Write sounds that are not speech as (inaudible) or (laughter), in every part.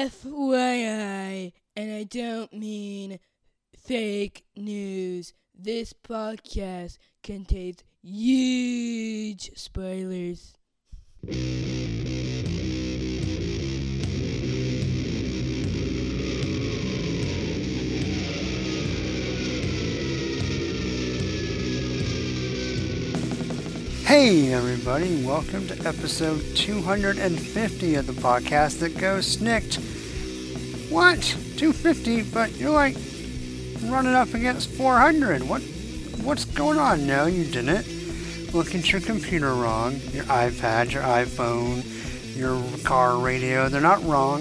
FYI, and I don't mean fake news, this podcast contains huge spoilers. Hey, everybody, welcome to episode 250 of the podcast that goes SNIKT. What? 250? But you're like running up against 400. What? What's going on? No, you didn't. Look at your computer wrong, your iPad, your iPhone, your car radio. They're not wrong.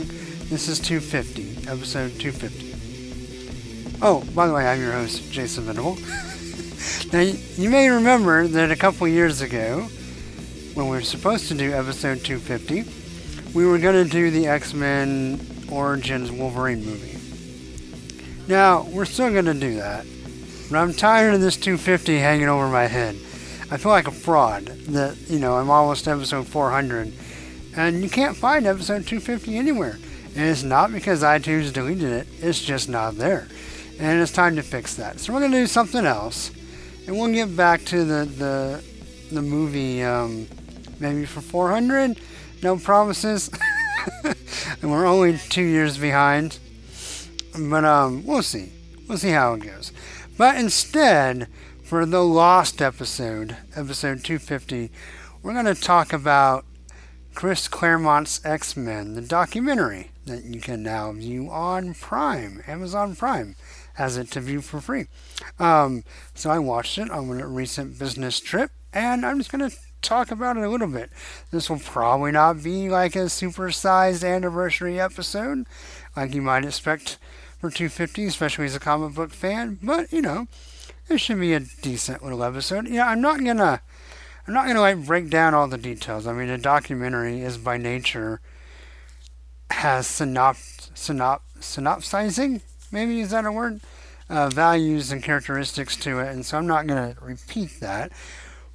This is 250, episode 250. Oh, by the way, I'm your host, Jason Venable. (laughs) Now, you may remember that a couple years ago, when we were supposed to do episode 250, we were going to do the X Men Origins Wolverine movie. Now, we're still going to do that, but I'm tired of this 250 hanging over my head. I feel like a fraud that, you know, I'm almost episode 400, and you can't find episode 250 anywhere. And it's not because iTunes deleted it, it's just not there. And it's time to fix that. So we're going to do something else and we'll get back to the the the movie um, maybe for 400. No promises. (laughs) and we're only two years behind. But um, we'll see. We'll see how it goes. But instead, for the lost episode, episode 250, we're going to talk about Chris Claremont's X Men, the documentary that you can now view on Prime, Amazon Prime has it to view for free. Um, so I watched it on a recent business trip, and I'm just going to talk about it a little bit. This will probably not be like a supersized anniversary episode, like you might expect for 250, especially as a comic book fan. But you know, it should be a decent little episode. Yeah, I'm not gonna, I'm not gonna like break down all the details. I mean, a documentary is by nature has synop, synop, synopsizing maybe is that a word? Uh, values and characteristics to it, and so I'm not going to repeat that.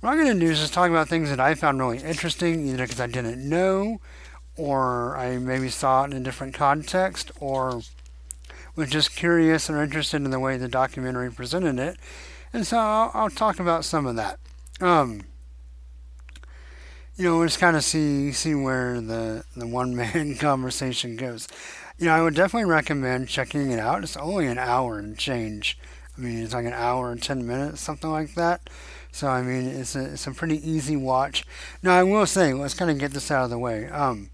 What I'm going to do is just talk about things that I found really interesting, either because I didn't know, or I maybe saw it in a different context, or was just curious or interested in the way the documentary presented it. And so I'll, I'll talk about some of that. Um, you know, just kind of see see where the the one man (laughs) conversation goes you know, I would definitely recommend checking it out. It's only an hour and change. I mean, it's like an hour and 10 minutes, something like that. So, I mean, it's a, it's a pretty easy watch. Now, I will say, let's kind of get this out of the way. Um,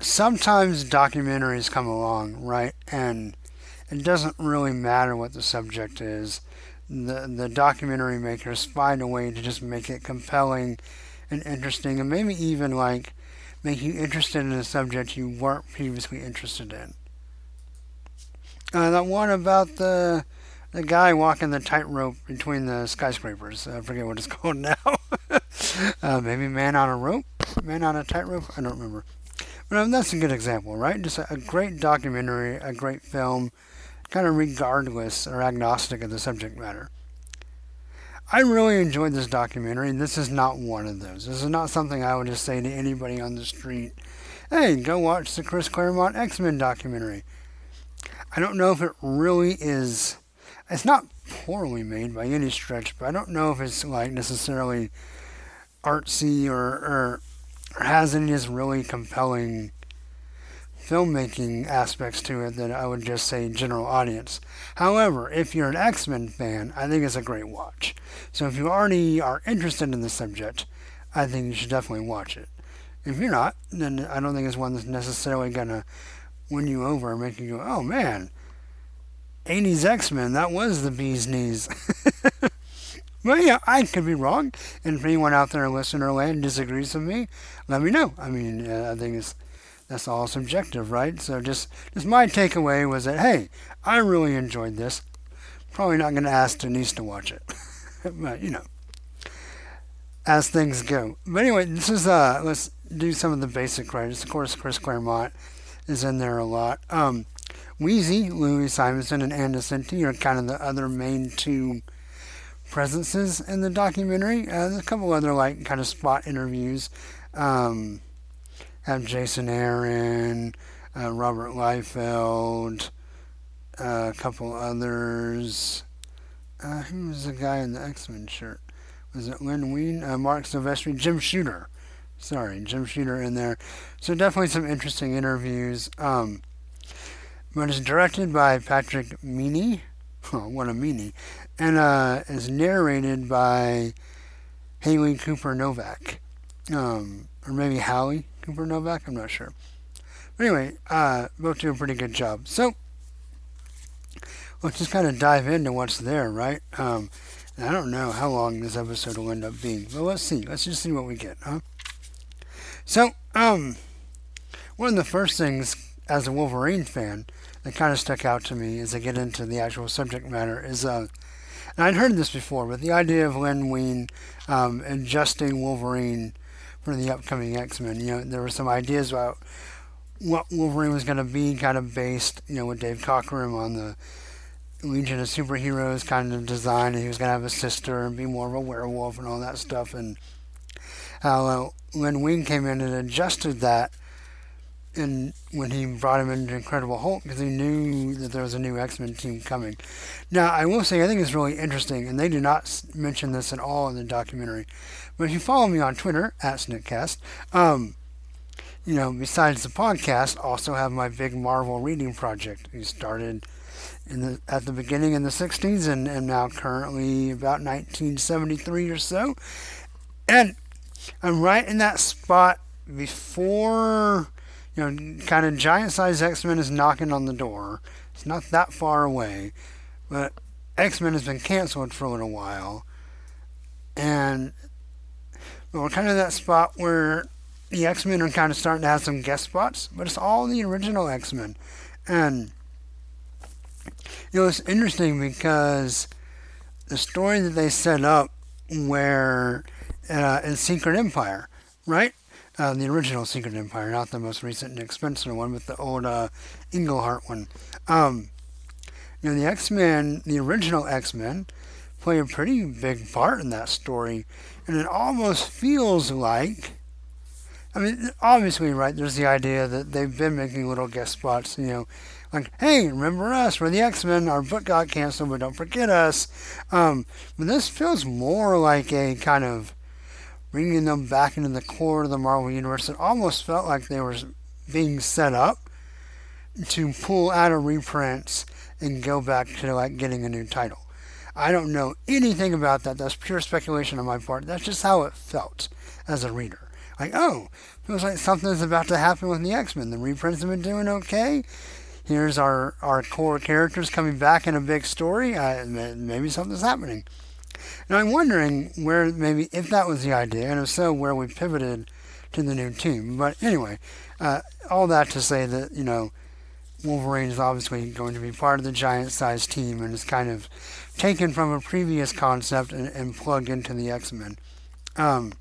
sometimes documentaries come along, right? And it doesn't really matter what the subject is. The, the documentary makers find a way to just make it compelling and interesting and maybe even like make you interested in a subject you weren't previously interested in. Uh, that one about the the guy walking the tightrope between the skyscrapers. I forget what it's (laughs) called now. (laughs) uh, maybe Man on a Rope? Man on a Tightrope? I don't remember. But um, that's a good example, right? Just a, a great documentary, a great film, kind of regardless or agnostic of the subject matter. I really enjoyed this documentary. This is not one of those. This is not something I would just say to anybody on the street, hey, go watch the Chris Claremont X Men documentary. I don't know if it really is. It's not poorly made by any stretch, but I don't know if it's like necessarily artsy or, or, or has any just really compelling filmmaking aspects to it that I would just say general audience. However, if you're an X Men fan, I think it's a great watch. So if you already are interested in the subject, I think you should definitely watch it. If you're not, then I don't think it's one that's necessarily gonna win you over and make you go, oh man, 80s X Men, that was the bee's knees. (laughs) Well, yeah, I could be wrong. And if anyone out there in listener land disagrees with me, let me know. I mean, uh, I think it's that's all subjective, right? So just just my takeaway was that hey, I really enjoyed this. Probably not going to ask Denise to watch it, (laughs) but you know, as things go. But anyway, this is uh, let's do some of the basic credits. Of course, Chris Claremont is in there a lot. Um, Weezie, Louise Simonson, and Ann Nocenti are kind of the other main two presences in the documentary. Uh, there's a couple other like kind of spot interviews. Um, have Jason Aaron, uh, Robert Liefeld, uh, a couple others. Uh, who was the guy in the X Men shirt? Was it Len Wein? Uh, Marc Silvestri? Jim Shooter. Sorry, Jim Shooter in there. So definitely some interesting interviews. Um, but it's directed by Patrick Meaney. (laughs) Oh, what a meanie. And uh, is narrated by Haley Cooper Novak. Um, or maybe Hallie Cooper Novak, I'm not sure. But anyway, uh, both do a pretty good job. So, let's just kind of dive into what's there, right? Um, I don't know how long this episode will end up being, but let's see. Let's just see what we get, huh? So, um, one of the first things as a Wolverine fan that kind of stuck out to me as I get into the actual subject matter is, uh, and I'd heard this before, but the idea of Len Wein um, adjusting Wolverine for the upcoming X Men. You know, there were some ideas about what Wolverine was going to be, kind of based, you know, with Dave Cockrum on the Legion of Superheroes kind of design, and he was going to have a sister and be more of a werewolf and all that stuff. And how uh, Len Wein came in and adjusted that and when he brought him into Incredible Hulk because he knew that there was a new X Men team coming. Now, I will say I think it's really interesting, and they do not mention this at all in the documentary. But if you follow me on Twitter at sniktcast, um, you know, besides the podcast, also have my big Marvel reading project. We started in the at the beginning in the '60s, and, and now currently about 1973 or so, and I'm right in that spot before you know, kind of giant size X Men is knocking on the door. It's not that far away, but X Men has been canceled for a little while, and we're kind of that spot where the X Men are kind of starting to have some guest spots, but it's all the original X Men, and you know it's interesting because the story that they set up where uh, in Secret Empire, right? Uh, the original Secret Empire, not the most recent Nick Spencer one, but the old uh, Englehart one. Um, you know, the X Men, the original X Men, play a pretty big part in that story, and it almost feels like. I mean, obviously, right? There's the idea that they've been making little guest spots, you know, like, hey, remember us? We're the X Men. Our book got canceled, but don't forget us. Um, but this feels more like a kind of bringing them back into the core of the Marvel Universe. It almost felt like they were being set up to pull out of reprints and go back to like getting a new title. I don't know anything about that. That's pure speculation on my part. That's just how it felt as a reader. Like, oh, feels like something's about to happen with the X Men. The reprints have been doing okay. Here's our, our core characters coming back in a big story. Uh, maybe something's happening. Now I'm wondering where maybe if that was the idea, and if so, where we pivoted to the new team. But anyway, uh, all that to say that you know Wolverine is obviously going to be part of the giant-sized team, and is kind of taken from a previous concept and, and plugged into the X-Men. Um,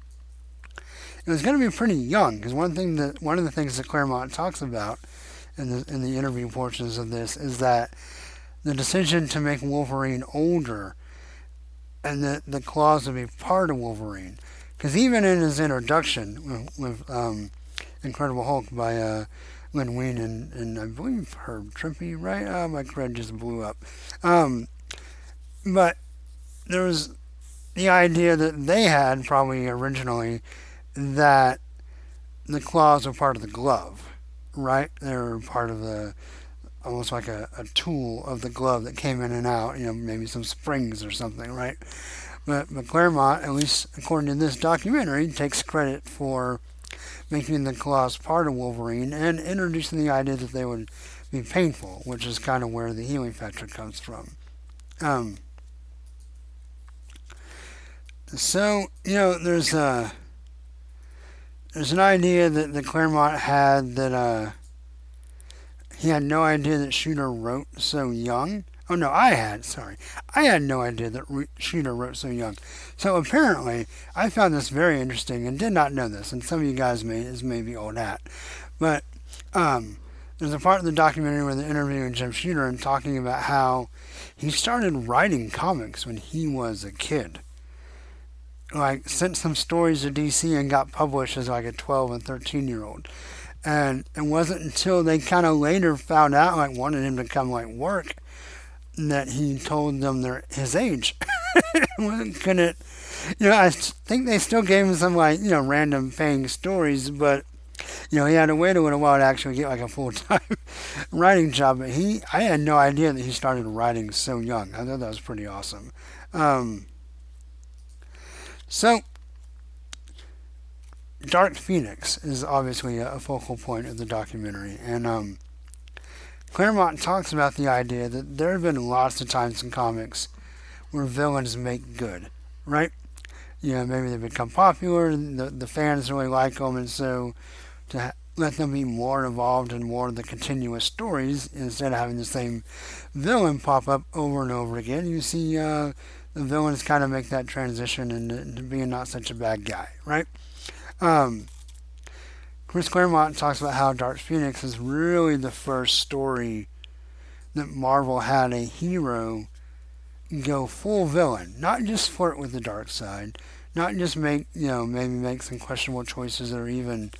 it was going to be pretty young because one thing that one of the things that Claremont talks about in the in the interview portions of this is that the decision to make Wolverine older and the the claws would be part of Wolverine. Because even in his introduction with, with um, Incredible Hulk by uh, Len Wein and, and I believe Herb Trimpe, right? Oh, my cred just blew up. Um, but there was the idea that they had probably originally that the claws were part of the glove, right? They were part of the almost like a, a tool of the glove that came in and out, you know, maybe some springs or something, right? But, but at least according to this documentary, takes credit for making the claws part of Wolverine and introducing the idea that they would be painful, which is kind of where the healing factor comes from. Um, so, you know, there's a there's an idea that, that Claremont had that uh, he had no idea that Shooter wrote so young. Oh no, I had, sorry. I had no idea that Shooter wrote so young. So apparently, I found this very interesting and did not know this, and some of you guys may is maybe old hat. But um, there's a part of the documentary where they're interviewing Jim Shooter and talking about how he started writing comics when he was a kid. like sent some stories to DC and got published as like a 12 and 13 year old. And it wasn't until they kind of later found out, like wanted him to come like work, that he told them their his age. (laughs) Couldn't, you know, I think they still gave him some like you know random paying stories, but you know he had to wait a little while to actually get like a full time (laughs) writing job. But he, I had no idea that he started writing so young. I thought that was pretty awesome. Um, so, Dark Phoenix is obviously a, focal point of the documentary, and um, Claremont talks about the idea that there have been lots of times in comics where villains make good, right? You know, maybe they become popular, the the fans really like them, and so to ha- let them be more involved in more of the continuous stories instead of having the same villain pop up over and over again, you see. Uh, the villains kind of make that transition into, being not such a bad guy, right? Um, Chris Claremont talks about how Dark Phoenix is really the first story that Marvel had a hero go full villain, not just flirt with the dark side, not just make you know maybe make some questionable choices or even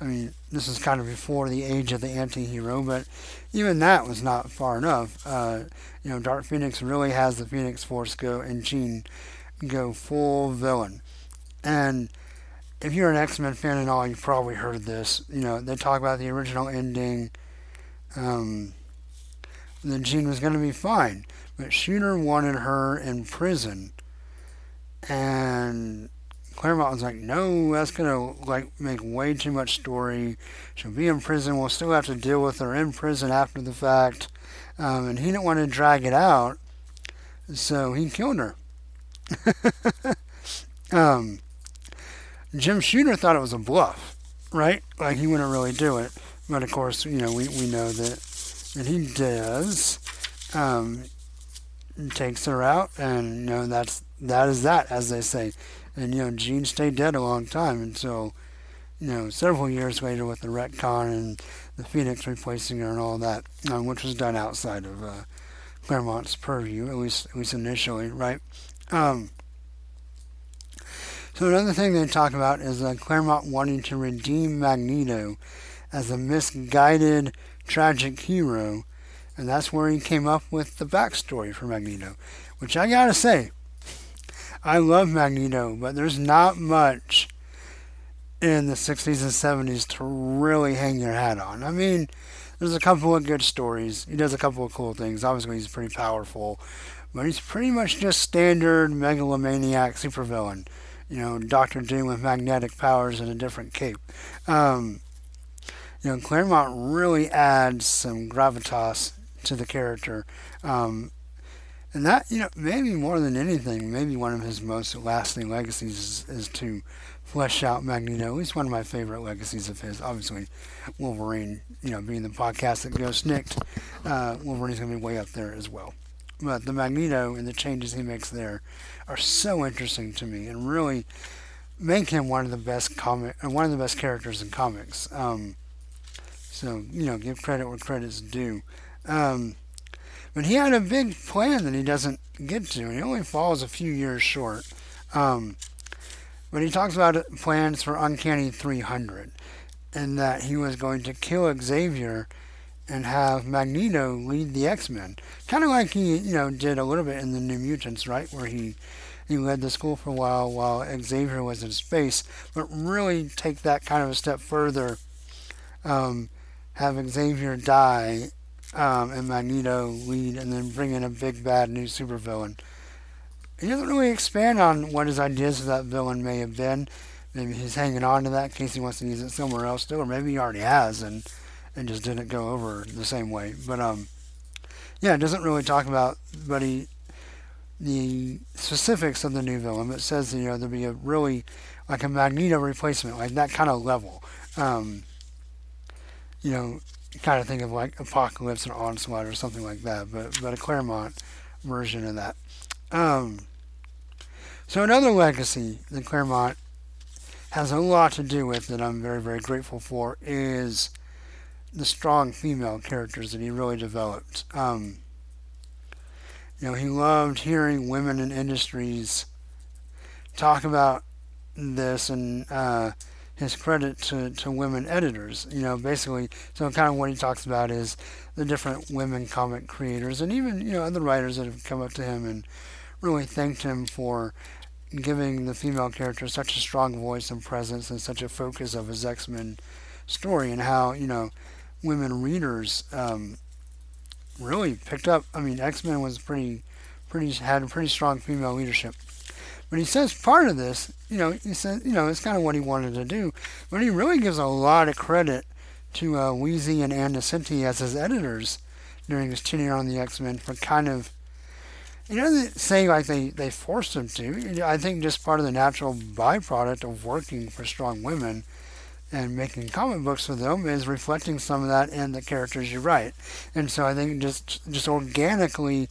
I mean, this is kind of before the age of the anti-hero, but even that was not far enough. Uh, you know, Dark Phoenix really has the Phoenix Force go and Jean go full villain. And if you're an X-Men fan and all, you've probably heard this. You know, they talk about the original ending. Um, that Jean was going to be fine, but Shooter wanted her in prison, and Claremont was like, no, that's gonna like make way too much story. She'll be in prison. We'll still have to deal with her in prison after the fact, um, and he didn't want to drag it out, so he killed her. (laughs) um, Jim Shooter thought it was a bluff, right? Like he wouldn't really do it, but of course, you know, we, we know that that he does. Um, takes her out, and you know that's that is that, as they say. And, you know, Jean stayed dead a long time until, you know, several years later with the retcon and the Phoenix replacing her and all that, um, which was done outside of uh, Claremont's purview, at least, at least initially, right? Um, so another thing they talk about is uh, Claremont wanting to redeem Magneto as a misguided, tragic hero, and that's where he came up with the backstory for Magneto, which I gotta say, I love Magneto, but there's not much in the 60s and 70s to really hang your hat on. I mean, there's a couple of good stories. He does a couple of cool things. Obviously, he's pretty powerful, but he's pretty much just standard megalomaniac supervillain. You know, Doctor Doom with magnetic powers and a different cape. Um, you know, Claremont really adds some gravitas to the character. Um, and that, you know, maybe more than anything, maybe one of his most lasting legacies is, is to flesh out Magneto. He's one of my favorite legacies of his. Obviously, Wolverine, you know, being the podcast that goes SNIKT, uh, Wolverine's going to be way up there as well. But the Magneto and the changes he makes there are so interesting to me and really make him one of the best comic, uh, one of the best characters in comics. Um, so you know, give credit where credit's due. Um, but he had a big plan that he doesn't get to, and he only falls a few years short. Um, but he talks about plans for Uncanny 300, and that he was going to kill Xavier and have Magneto lead the X-Men, kind of like he, you know, did a little bit in the New Mutants, right, where he he led the school for a while while Xavier was in space, but really take that kind of a step further. Um, have Xavier die um, and Magneto lead, and then bring in a big bad new supervillain. He doesn't really expand on what his ideas of that villain may have been. Maybe he's hanging on to that in case he wants to use it somewhere else still, or maybe he already has and and just didn't go over the same way. But um, yeah, it doesn't really talk about, but he the specifics of the new villain. It says you know there'll be a really like a Magneto replacement, like that kind of level. Um, you know, kind of think of like Apocalypse or Onslaught or something like that, but but a Claremont version of that. Um, so another legacy that Claremont has a lot to do with that I'm very very grateful for is the strong female characters that he really developed. Um, you know, he loved hearing women in industries talk about this and uh, his credit to, to women editors. You know, basically, so kind of what he talks about is the different women comic creators and even, you know, other writers that have come up to him and really thanked him for giving the female character such a strong voice and presence and such a focus of his X Men story and how, you know, women readers um, really picked up. I mean, X Men was pretty, pretty, had a pretty strong female leadership. But he says part of this, you know, he says, you know, it's kind of what he wanted to do. But he really gives a lot of credit to uh, Weezie and Ann as his editors during his tenure on the X Men for kind of he doesn't say like they, they forced him to. I think just part of the natural byproduct of working for strong women and making comic books for them is reflecting some of that in the characters you write. And so I think just just organically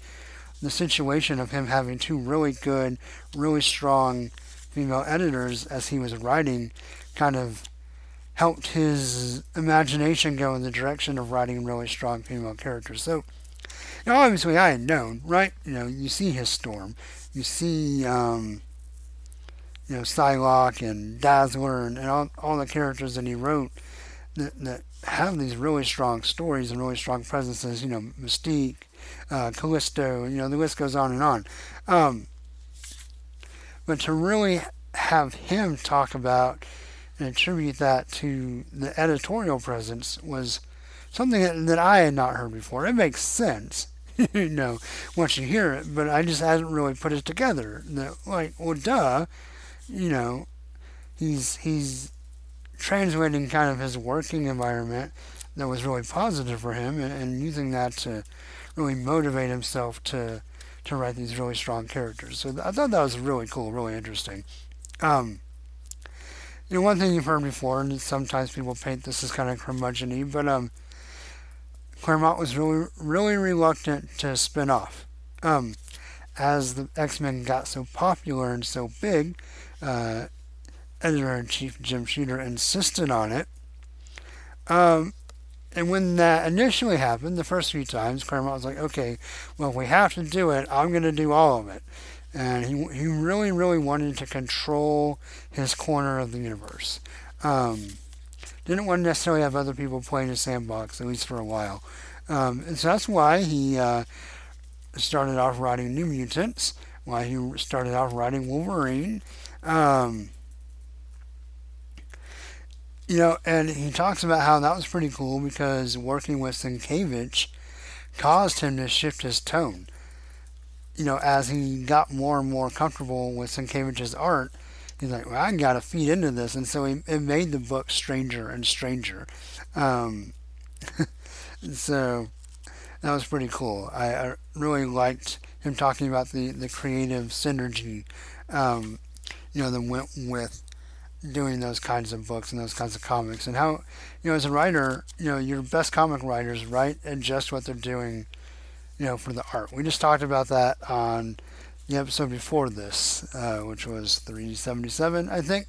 the situation of him having two really good, really strong female editors as he was writing kind of helped his imagination go in the direction of writing really strong female characters. So now, obviously, I had known, right? You know, you see his storm, you see, um, you know, Psylocke and Dazzler and, and all, all the characters that he wrote that, that have these really strong stories and really strong presences. You know, Mystique, uh, Callisto. You know, the list goes on and on. Um, but to really have him talk about and attribute that to the editorial presence was something that, that I had not heard before. It makes sense, (laughs) you know, once you hear it, but I just hadn't really put it together. That, like, well, duh, you know, he's he's translating kind of his working environment that was really positive for him and, and using that to really motivate himself to to write these really strong characters. So I thought that was really cool, really interesting. Um, you know, one thing you've heard before, and sometimes people paint this as kind of curmudgeon but um, Claremont was really, really reluctant to spin off. Um, as the X Men got so popular and so big, uh, editor in chief Jim Shooter insisted on it. Um, and when that initially happened, the first few times, Claremont was like, okay, well, if we have to do it, I'm going to do all of it. And he, he really, really wanted to control his corner of the universe. Um, didn't want to necessarily have other people play in his sandbox, at least for a while. Um, and so that's why he uh, started off writing New Mutants, why he started off writing Wolverine. Um, you know, and he talks about how that was pretty cool because working with Sienkiewicz caused him to shift his tone. You know, as he got more and more comfortable with Sienkiewicz's art, he's like, well, I got to feed into this. And so he, it made the book stranger and stranger. Um, (laughs) so that was pretty cool. I, I, really liked him talking about the, the creative synergy, um, you know, that went with doing those kinds of books and those kinds of comics and how, you know, as a writer, you know, your best comic writers write and just what they're doing, you know, for the art. We just talked about that on the episode before this, uh, which was 377, I think.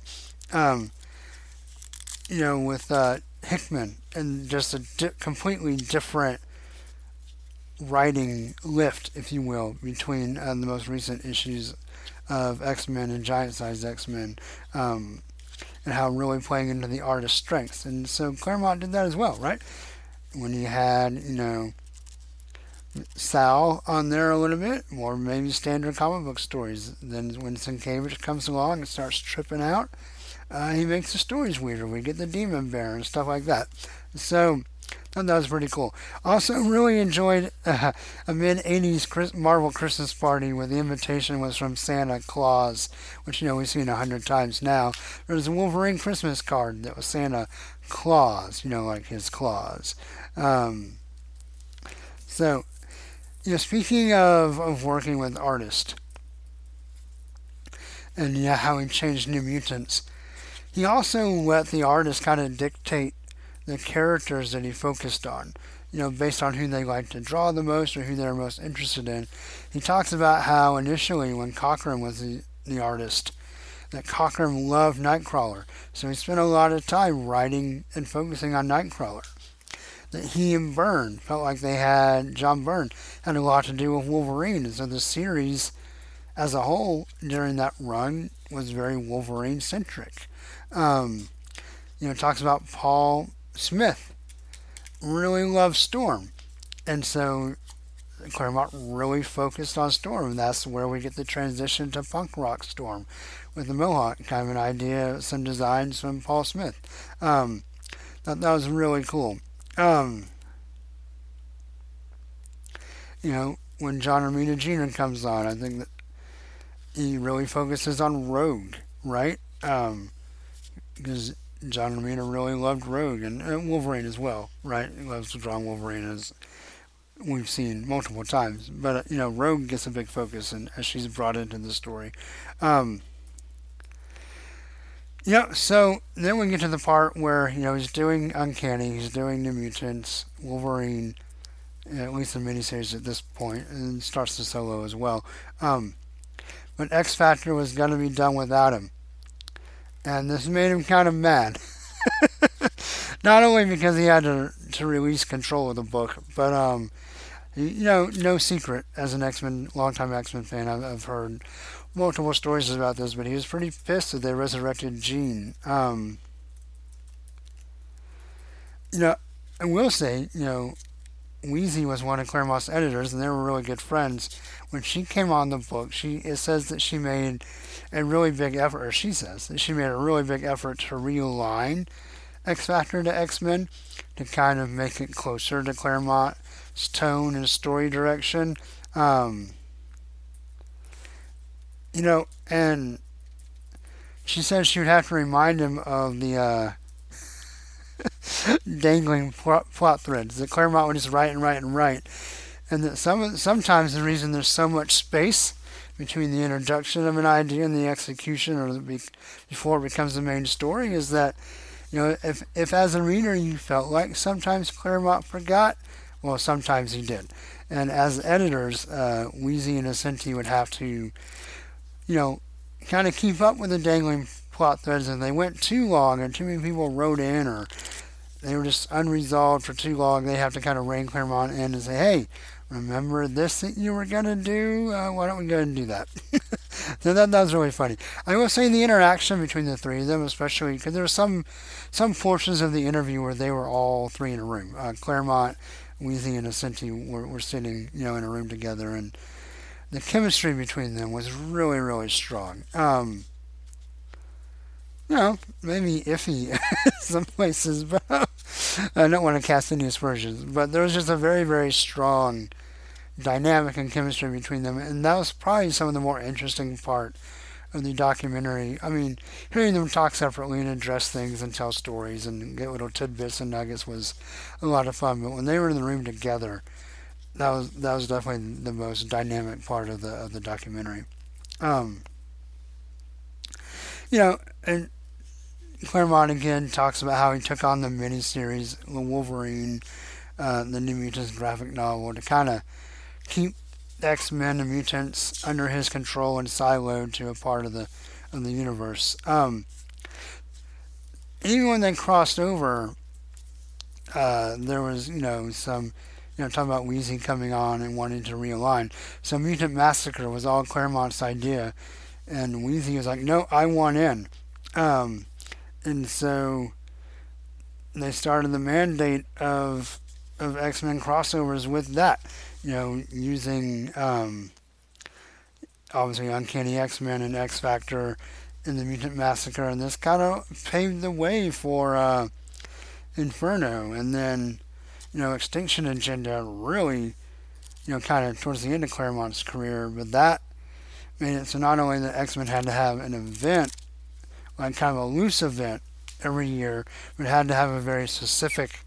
Um, you know, with uh, Hickman and just a di- completely different writing lift, if you will, between uh, the most recent issues of X Men and giant sized X Men, um, and how really playing into the artist's strengths. And so Claremont did that as well, right? When he had, you know, Sal on there a little bit, or maybe standard comic book stories. Then when Sienkiewicz comes along and starts tripping out, uh, he makes the stories weirder. We get the Demon Bear and stuff like that. So thought that was pretty cool. Also, really enjoyed uh, a mid '80s Marvel Christmas party where the invitation was from Santa Claus, which you know we've seen a hundred times now. There was a Wolverine Christmas card that was Santa Claus, you know, like his claws. Um, so you know, speaking of, of working with artists and know, how he changed New Mutants, he also let the artist kind of dictate the characters that he focused on, you know, based on who they like to draw the most or who they're most interested in. He talks about how initially, when Cockrum was the, the artist, that Cockrum loved Nightcrawler, so he spent a lot of time writing and focusing on Nightcrawler that he and Byrne felt like they had John Byrne had a lot to do with Wolverine, and so the series as a whole during that run was very Wolverine centric. Um, you know, talks about Paul Smith really loved Storm, and so Claremont really focused on Storm. That's where we get the transition to punk rock Storm with the Mohawk, kind of an idea, some designs from Paul Smith. Um, that, that was really cool. Um, you know, when John Romita Jr. comes on, I think that he really focuses on Rogue, right? Um, because John Romita really loved Rogue and, and Wolverine as well, right? He loves to draw Wolverine as we've seen multiple times. But uh, you know, Rogue gets a big focus, and as she's brought into the story. Um, yeah, so then we get to the part where you know he's doing Uncanny, he's doing New Mutants, Wolverine, at least the miniseries at this point, and starts the solo as well. Um, but X Factor was going to be done without him, and this made him kind of mad. (laughs) Not only because he had to to release control of the book, but um, you know, no secret as an X Men, longtime X Men fan, I've, I've, heard multiple stories about this, but he was pretty pissed that they resurrected Jean. Um, you know, I will say, you know, Weezie was one of Claremont's editors, and they were really good friends. When she came on the book, she it says that she made a really big effort, or she says that she made a really big effort to realign X Factor to X Men to kind of make it closer to Claremont's tone and story direction. Um, you know, and she said she would have to remind him of the uh, dangling plot, plot, threads that Claremont would just write and write and write, and that some sometimes the reason there's so much space between the introduction of an idea and the execution, or the, before it becomes the main story, is that you know if if as a reader you felt like sometimes Claremont forgot well, sometimes he did. And as editors, uh, Weezie and Nocenti would have to, you know, kind of keep up with the dangling plot threads. And they went too long, and too many people wrote in, or they were just unresolved for too long. They have to kind of rein Claremont in and say, hey, remember this that you were going to do? Uh, why don't we go and do that? (laughs) so that, that was really funny. I will say the interaction between the three of them, especially because there were some some portions of the interview where they were all three in a room. Uh, Claremont Weezie and Nocenti were, were sitting, you know, in a room together, and the chemistry between them was really, really strong. Um, you know, maybe iffy (laughs) some places, but I don't want to cast any aspersions. But there was just a very, very strong dynamic and chemistry between them, and that was probably some of the more interesting part of the documentary. I mean, hearing them talk separately and address things and tell stories and get little tidbits and nuggets was a lot of fun. But when they were in the room together, that was that was definitely the most dynamic part of the of the documentary. Um, you know, and Claremont again talks about how he took on the miniseries, the Wolverine, uh, the New Mutants graphic novel, to kind of keep X Men and mutants under his control and siloed to a part of the of the universe. Um, even when they crossed over, uh, there was you know some you know talking about Weezie coming on and wanting to realign. So Mutant Massacre was all Claremont's idea, and Weezie was like, "No, I want in," um, and so they started the mandate of of X Men crossovers with that you know, using um, obviously Uncanny X Men and X Factor in the Mutant Massacre, and this kind of paved the way for uh, Inferno, and then you know X-Tinction Agenda really, you know, kind of towards the end of Claremont's career, but that made it so not only the X Men had to have an event, like kind of a loose event every year, but had to have a very specific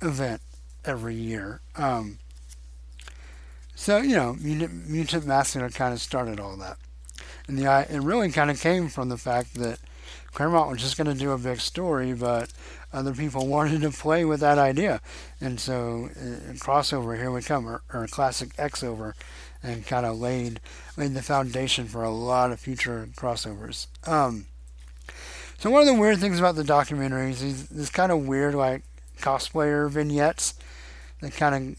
event every year. Um, so, you know, Mutant, Massacre kind of started all that. And the it really kind of came from the fact that Claremont was just going to do a big story, but other people (laughs) wanted to play with that idea. And so, uh, crossover, here we come, or, or classic X over, and kind of laid, laid the foundation for a lot of future crossovers. Um, so, one of the weird things about the documentaries is this kind of weird, like, cosplayer vignettes that kind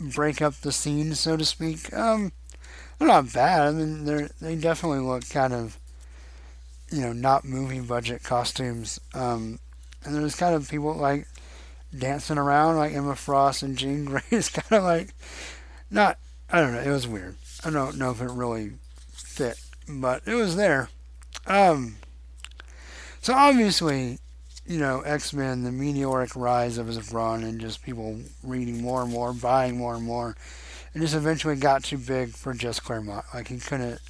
of break up the scene, so to speak. Um, they're not bad. I mean, they they definitely look kind of you know, not movie budget costumes. Um, and there's kind of people like dancing around like Emma Frost and Jean (laughs) Grey. It's kind of like not. I don't know. It was weird. I don't know if it really fit, but it was there. Um, so obviously, you know, X Men, the meteoric rise of his run, and just people reading more and more, buying more and more, and just eventually got too big for just Claremont. Like he couldn't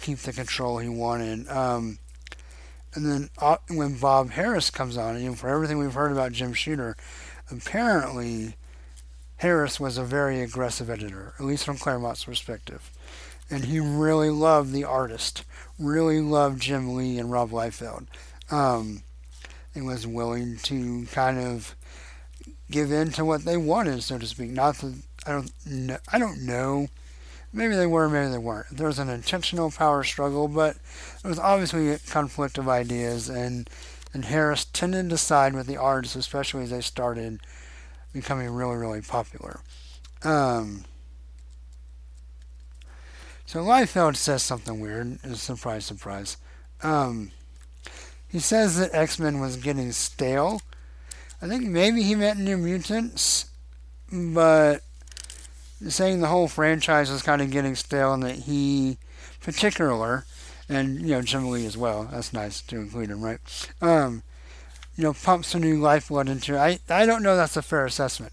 keep the control he wanted. Um, and then uh, when Bob Harras comes on, you know, for everything we've heard about Jim Shooter, apparently Harras was a very aggressive editor, at least from Claremont's perspective. And he really loved the artist, really loved Jim Lee and Rob Liefeld, um, and was willing to kind of give in to what they wanted, so to speak. Not that I don't know, I don't know maybe they were, maybe they weren't. There was an intentional power struggle, but there was obviously a conflict of ideas, and and Harras tended to side with the artists, especially as they started becoming really, really popular. Um, so Liefeld says something weird. Surprise, surprise. Um, he says that X Men was getting stale. I think maybe he meant New Mutants, but saying the whole franchise was kind of getting stale and that he, particular, and you know Jim Lee as well. That's nice to include him, right? Um, you know, pumps a new lifeblood into. It. I I don't know that's a fair assessment.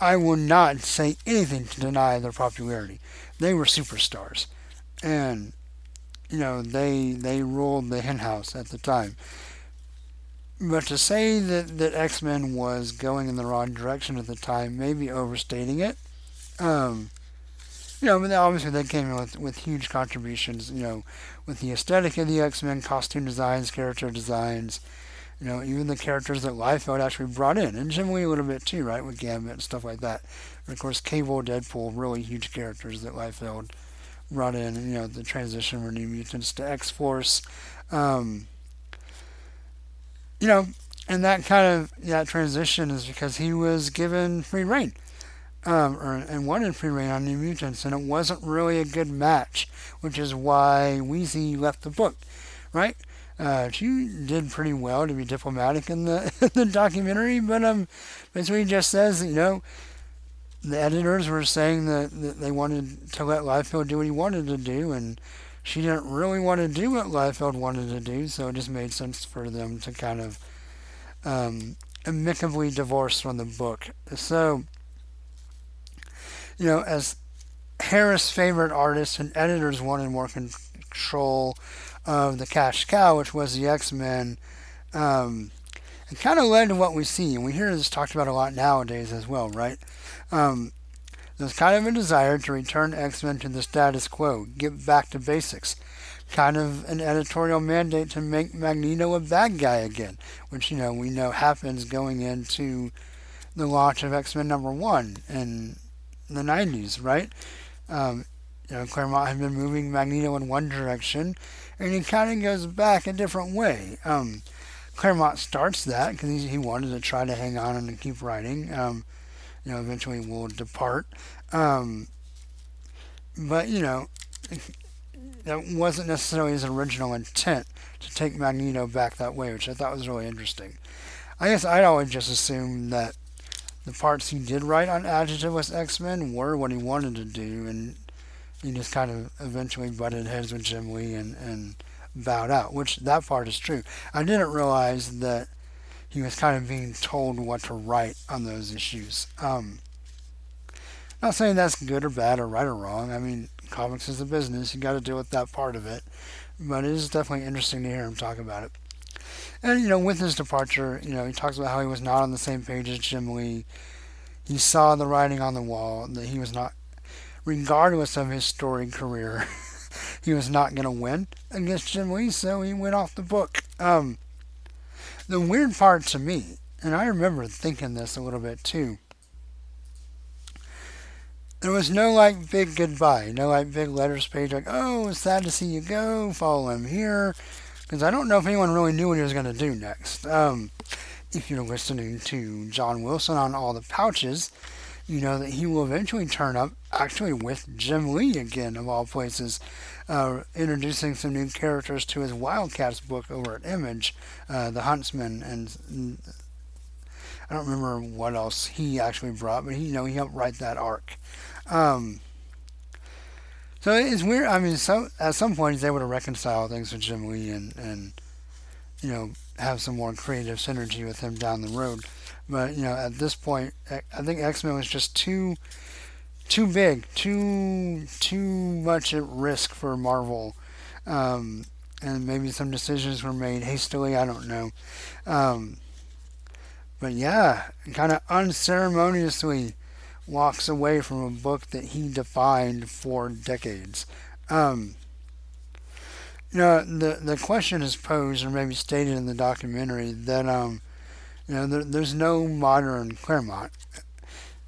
I will not say anything to deny their popularity. They were superstars, and you know they they ruled the henhouse at the time. But to say that, that X Men was going in the wrong direction at the time may be overstating it. Um, you know, but obviously they came in with, with huge contributions, you know, with the aesthetic of the X-Men, costume designs, character designs, you know, even the characters that Liefeld actually brought in, and Jim Lee a little bit too, right, with Gambit and stuff like that. And of course, Cable, Deadpool, really huge characters that Liefeld brought in, you know, the transition from New Mutants to X-Force. Um, you know, and that kind of, that transition is because he was given free reign um, or, and wanted free reign on New Mutants, and it wasn't really a good match, which is why Weezie left the book, right? Uh, she did pretty well to be diplomatic in the (laughs) the documentary, but um, basically just says you know the editors were saying that, that they wanted to let Liefeld do what he wanted to do, and she didn't really want to do what Liefeld wanted to do, so it just made sense for them to kind of um, amicably divorce from the book. So you know, as Harras' favorite artists and editors wanted more control of the cash cow, which was the X Men, um, it kind of led to what we see, and we hear this talked about a lot nowadays as well, right? Um, there's kind of a desire to return X Men to the status quo, get back to basics. Kind of an editorial mandate to make Magneto a bad guy again, which, you know, we know happens going into the launch of X Men number one. in the 90s, right? Um, you know, Claremont had been moving Magneto in one direction, and he kind of goes back a different way. Um, Claremont starts that because he, wanted to try to hang on and keep writing. Um, you know, eventually will depart. Um, but, you know, that wasn't necessarily his original intent to take Magneto back that way, which I thought was really interesting. I guess I'd always just assumed that the parts he did write on Adjectiveless X-Men were what he wanted to do, and he just kind of eventually butted heads with Jim Lee and, and bowed out, which that part is true. I didn't realize that he was kind of being told what to write on those issues. Um, not saying that's good or bad or right or wrong. I mean, comics is a business. You got to deal with that part of it. But it is definitely interesting to hear him talk about it. And, you know, with his departure, you know, he talks about how he was not on the same page as Jim Lee. He saw the writing on the wall that he was not, regardless of his storied career, (laughs) he was not going to win against Jim Lee, so he went off the book. Um, the weird part to me, and I remember thinking this a little bit too, there was no like big goodbye, no like big letters page like, oh, it's sad to see you go, follow him here because I don't know if anyone really knew what he was going to do next. Um, if you're listening to John Wilson on all the pouches, you know that he will eventually turn up actually with Jim Lee again, of all places, uh, introducing some new characters to his Wildcats book over at Image, uh, The Huntsman, and I don't remember what else he actually brought, but he, you know, he helped write that arc. Um, so it's weird. I mean, so at some point he's able to reconcile things with Jim Lee and, and you know have some more creative synergy with him down the road. But you know, at this point, I think X Men was just too too big, too too much at risk for Marvel, um, and maybe some decisions were made hastily. I don't know. Um, but yeah, kind of unceremoniously walks away from a book that he defined for decades. Um, you know, the the question is posed, or maybe stated in the documentary, that um, you know, there, there's no modern Claremont.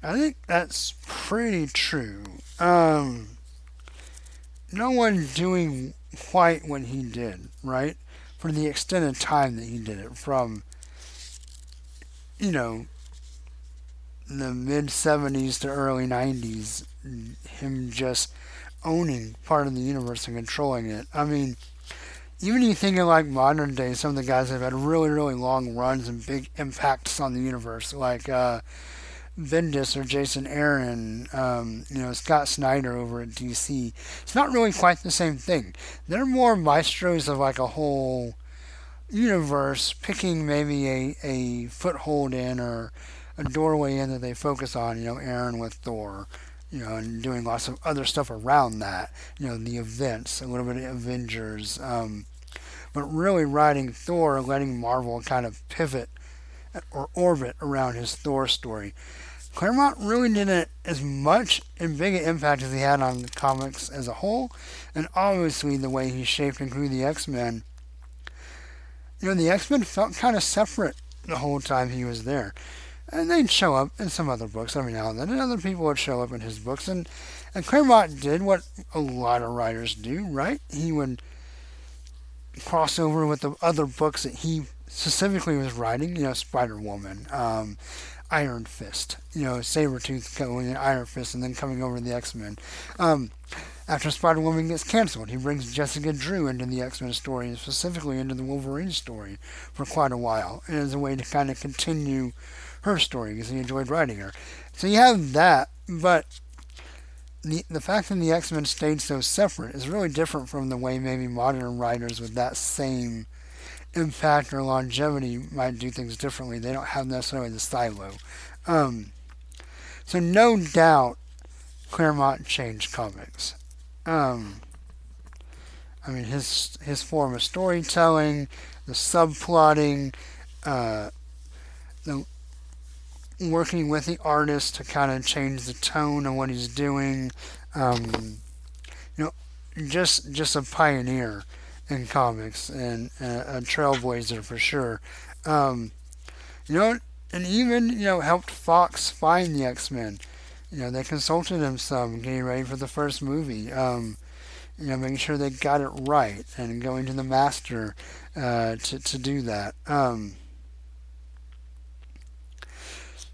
I think that's pretty true. Um, no one doing quite what he did, right? For the extended time that he did it, from you know the mid 70s to early 90s, him just owning part of the universe and controlling it. I mean, even you think of like modern day, some of the guys have had really, really long runs and big impacts on the universe, like uh, Bendis or Jason Aaron, um, you know, Scott Snyder over at DC. It's not really quite the same thing. They're more maestros of like a whole universe, picking maybe a, a foothold in or a doorway in that they focus on, you know, Aaron with Thor, you know, and doing lots of other stuff around that, you know, the events, a little bit of Avengers, um, but really writing Thor, letting Marvel kind of pivot or orbit around his Thor story. Claremont really didn't as much and big an impact as he had on the comics as a whole, and obviously the way he shaped and grew the X Men. You know, the X Men felt kind of separate the whole time he was there. And they'd show up in some other books every now and then, and other people would show up in his books. And, and Claremont did what a lot of writers do, right? He would cross over with the other books that he specifically was writing, you know, Spider Woman, um, Iron Fist, you know, Sabretooth going in Iron Fist and then coming over to the X Men. Um, after Spider Woman gets canceled, he brings Jessica Drew into the X Men story and specifically into the Wolverine story for quite a while, and as a way to kind of continue her story because he enjoyed writing her. So you have that, but the the fact that the X Men stayed so separate is really different from the way maybe modern writers with that same impact or longevity might do things differently. They don't have necessarily the silo. Um, so no doubt, Claremont changed comics. Um, I mean, his his form of storytelling, the subplotting, uh, the working with the artist to kind of change the tone of what he's doing. Um, you know, just just a pioneer in comics and a, a trailblazer for sure. Um, you know, and even you know helped Fox find the X Men. You know, they consulted him some getting ready for the first movie. Um, you know, making sure they got it right and going to the master uh, to to do that. Um,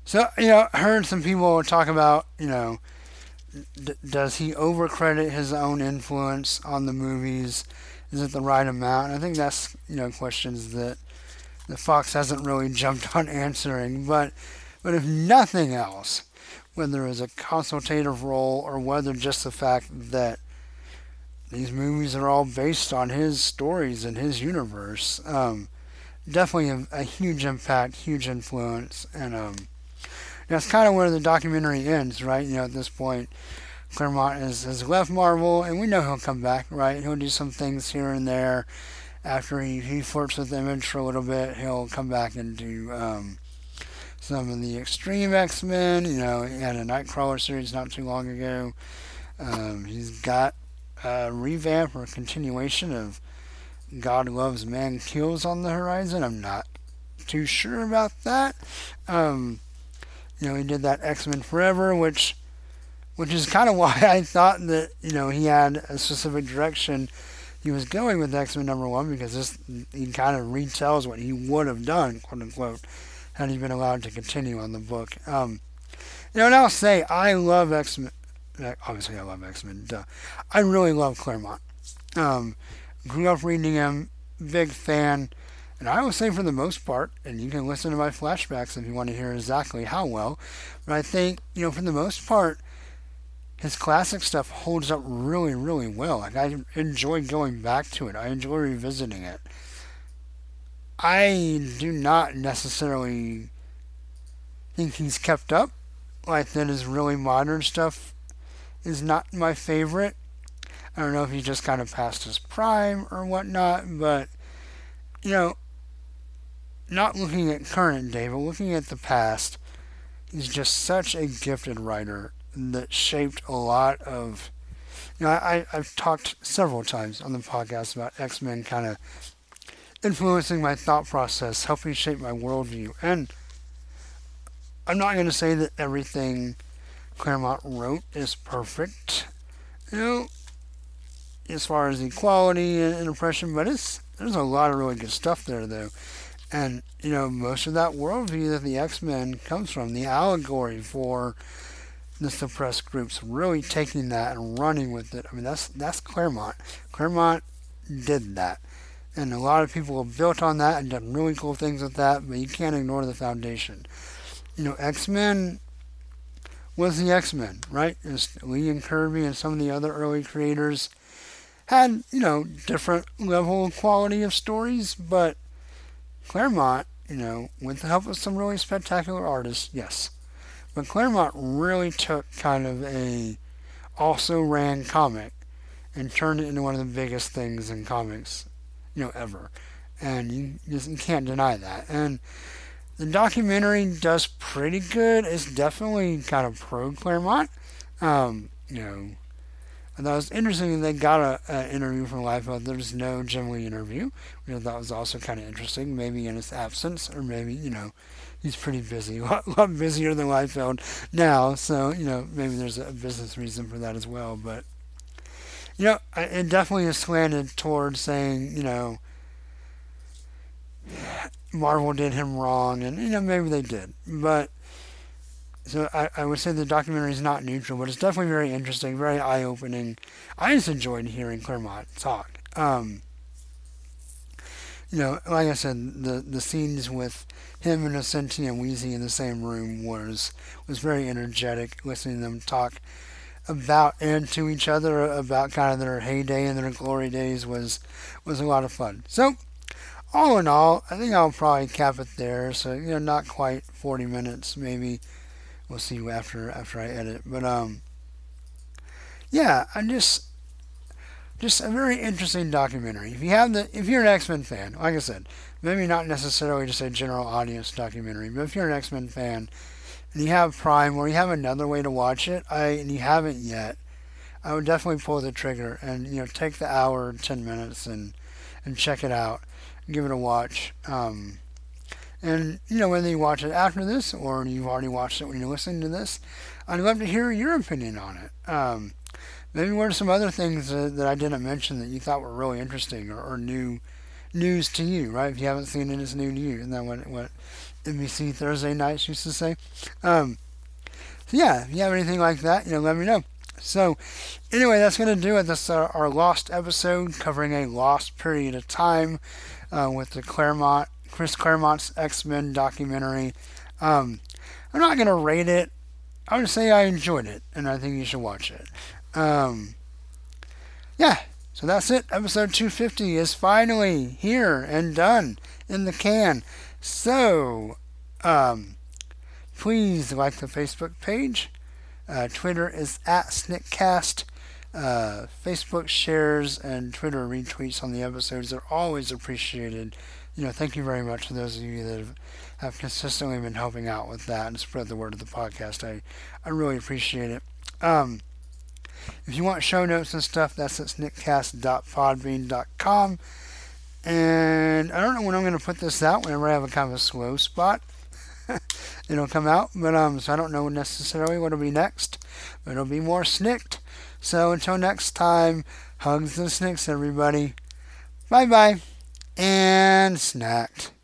so, you know, I heard some people talk about, you know, d- does he overcredit his own influence on the movies? Is it the right amount? I think that's, you know, questions that the Fox hasn't really (laughs) jumped on answering. But, but if nothing else, whether it's a consultative role or whether just the fact that these movies are all based on his stories and his universe, um, definitely a, a, huge impact, huge influence, and um, that's kind of where the documentary ends, right? You know, at this point, Claremont has, has left Marvel, and we know he'll come back, right? He'll do some things here and there. After he, he flirts with Image for a little bit, he'll come back and do um, some of the Extreme X Men. You know, he had a Nightcrawler series not too long ago. Um, he's got a revamp or a continuation of God Loves Man Kills on the horizon. I'm not too sure about that. Um, you know, he did that X Men Forever, which which is kind of (laughs) why I thought that you know he had a specific direction he was going with X Men number one because this he kind of retells what he would have done, quote unquote, had he been allowed to continue on the book. Um, You know, and I'll say I love X Men. Obviously, I love X Men. I really love Claremont. Um, grew up reading him. Big fan. And I will say, for the most part, and you can listen to my flashbacks if you want to hear exactly how well, but I think, you know, for the most part, his classic stuff holds up really, really well. Like, I enjoy going back to it, I enjoy revisiting it. I do not necessarily think he's kept up. Like, that his really modern stuff is not my favorite. I don't know if he just kind of passed his prime or whatnot, but, you know, not looking at current day, but looking at the past, he's just such a gifted writer that shaped a lot of. You know, I, I've talked several times on the podcast about X Men kind of influencing my thought process, helping shape my worldview. And I'm not going to say that everything Claremont wrote is perfect, you know, as far as equality and oppression, but it's there's a lot of really good stuff there, though. And, you know, most of that worldview that the X Men comes from, the allegory for the suppressed groups, really taking that and running with it. I mean, that's that's Claremont. Claremont did that. And a lot of people have built on that and done really cool things with that, but you can't ignore the foundation. You know, X Men was the X Men, right? Lee and Kirby and some of the other early creators had, you know, different level of quality of stories, but Claremont, you know, with the help of some really spectacular artists, yes. But Claremont really took kind of a also ran comic and turned it into one of the biggest things in comics, you know, ever. And you just you can't deny that. And the documentary does pretty good. It's definitely kind of pro Claremont. Um, you know, and that was interesting. They got an interview from Liefeld. There's no Jim Lee interview, which I that was also kind of interesting. Maybe in his absence, or maybe you know, he's pretty busy, (laughs) a lot, lot busier than Liefeld now. So you know, maybe there's a business reason for that as well. But you know, it definitely is slanted towards saying, you know, Marvel did him wrong, and you know maybe they did, but so I, I would say the documentary is not neutral, but it's definitely very interesting, very eye opening. I just enjoyed hearing Claremont talk. Um, you know, like I said, the the scenes with him and Nocenti and Weezie in the same room was was very energetic. Listening to them talk about and to each other about kind of their heyday and their glory days was was a lot of fun. So, all in all, I think I'll probably cap it there. So you know, not quite 40 minutes, maybe we'll see after after I edit. But um, yeah, I'm just just a very interesting documentary. If you have the if you're an X Men fan, like I said, maybe not necessarily just a general audience documentary, but if you're an X Men fan and you have Prime or you have another way to watch it, I and you haven't yet, I would definitely pull the trigger and you know take the hour, ten minutes, and and check it out, give it a watch. Um, and, you know, whether you watch it after this or you've already watched it when you're listening to this, I'd love to hear your opinion on it. Um, maybe what are some other things that I didn't mention that you thought were really interesting or, or, new news to you, right? If you haven't seen it, it's new to you. Isn't that what, what NBC Thursday nights used to say? Um, so, yeah, if you have anything like that, you know, let me know. So, anyway, that's going to do it. That's our, our, lost episode covering a lost period of time uh, with the Claremont Chris Claremont's X Men documentary. Um, I'm not going to rate it. I would say I enjoyed it, and I think you should watch it. Um, yeah, so that's it. Episode 250 is finally here and done in the can. So, um, please like the Facebook page. Uh, Twitter is at Sniktcast. Uh, Facebook shares and Twitter retweets on the episodes are always appreciated you know, thank you very much to those of you that have, consistently been helping out with that and spread the word of the podcast. I, I really appreciate it. Um, if you want show notes and stuff, that's at sniktcast.podbean.com. And I don't know when I'm going to put this out, whenever I have a kind of a slow spot. (laughs) it'll come out, but um, so I don't know necessarily what'll be next, but it'll be more SNIKT. So until next time, hugs and SNIKTs, everybody. Bye bye and snacked.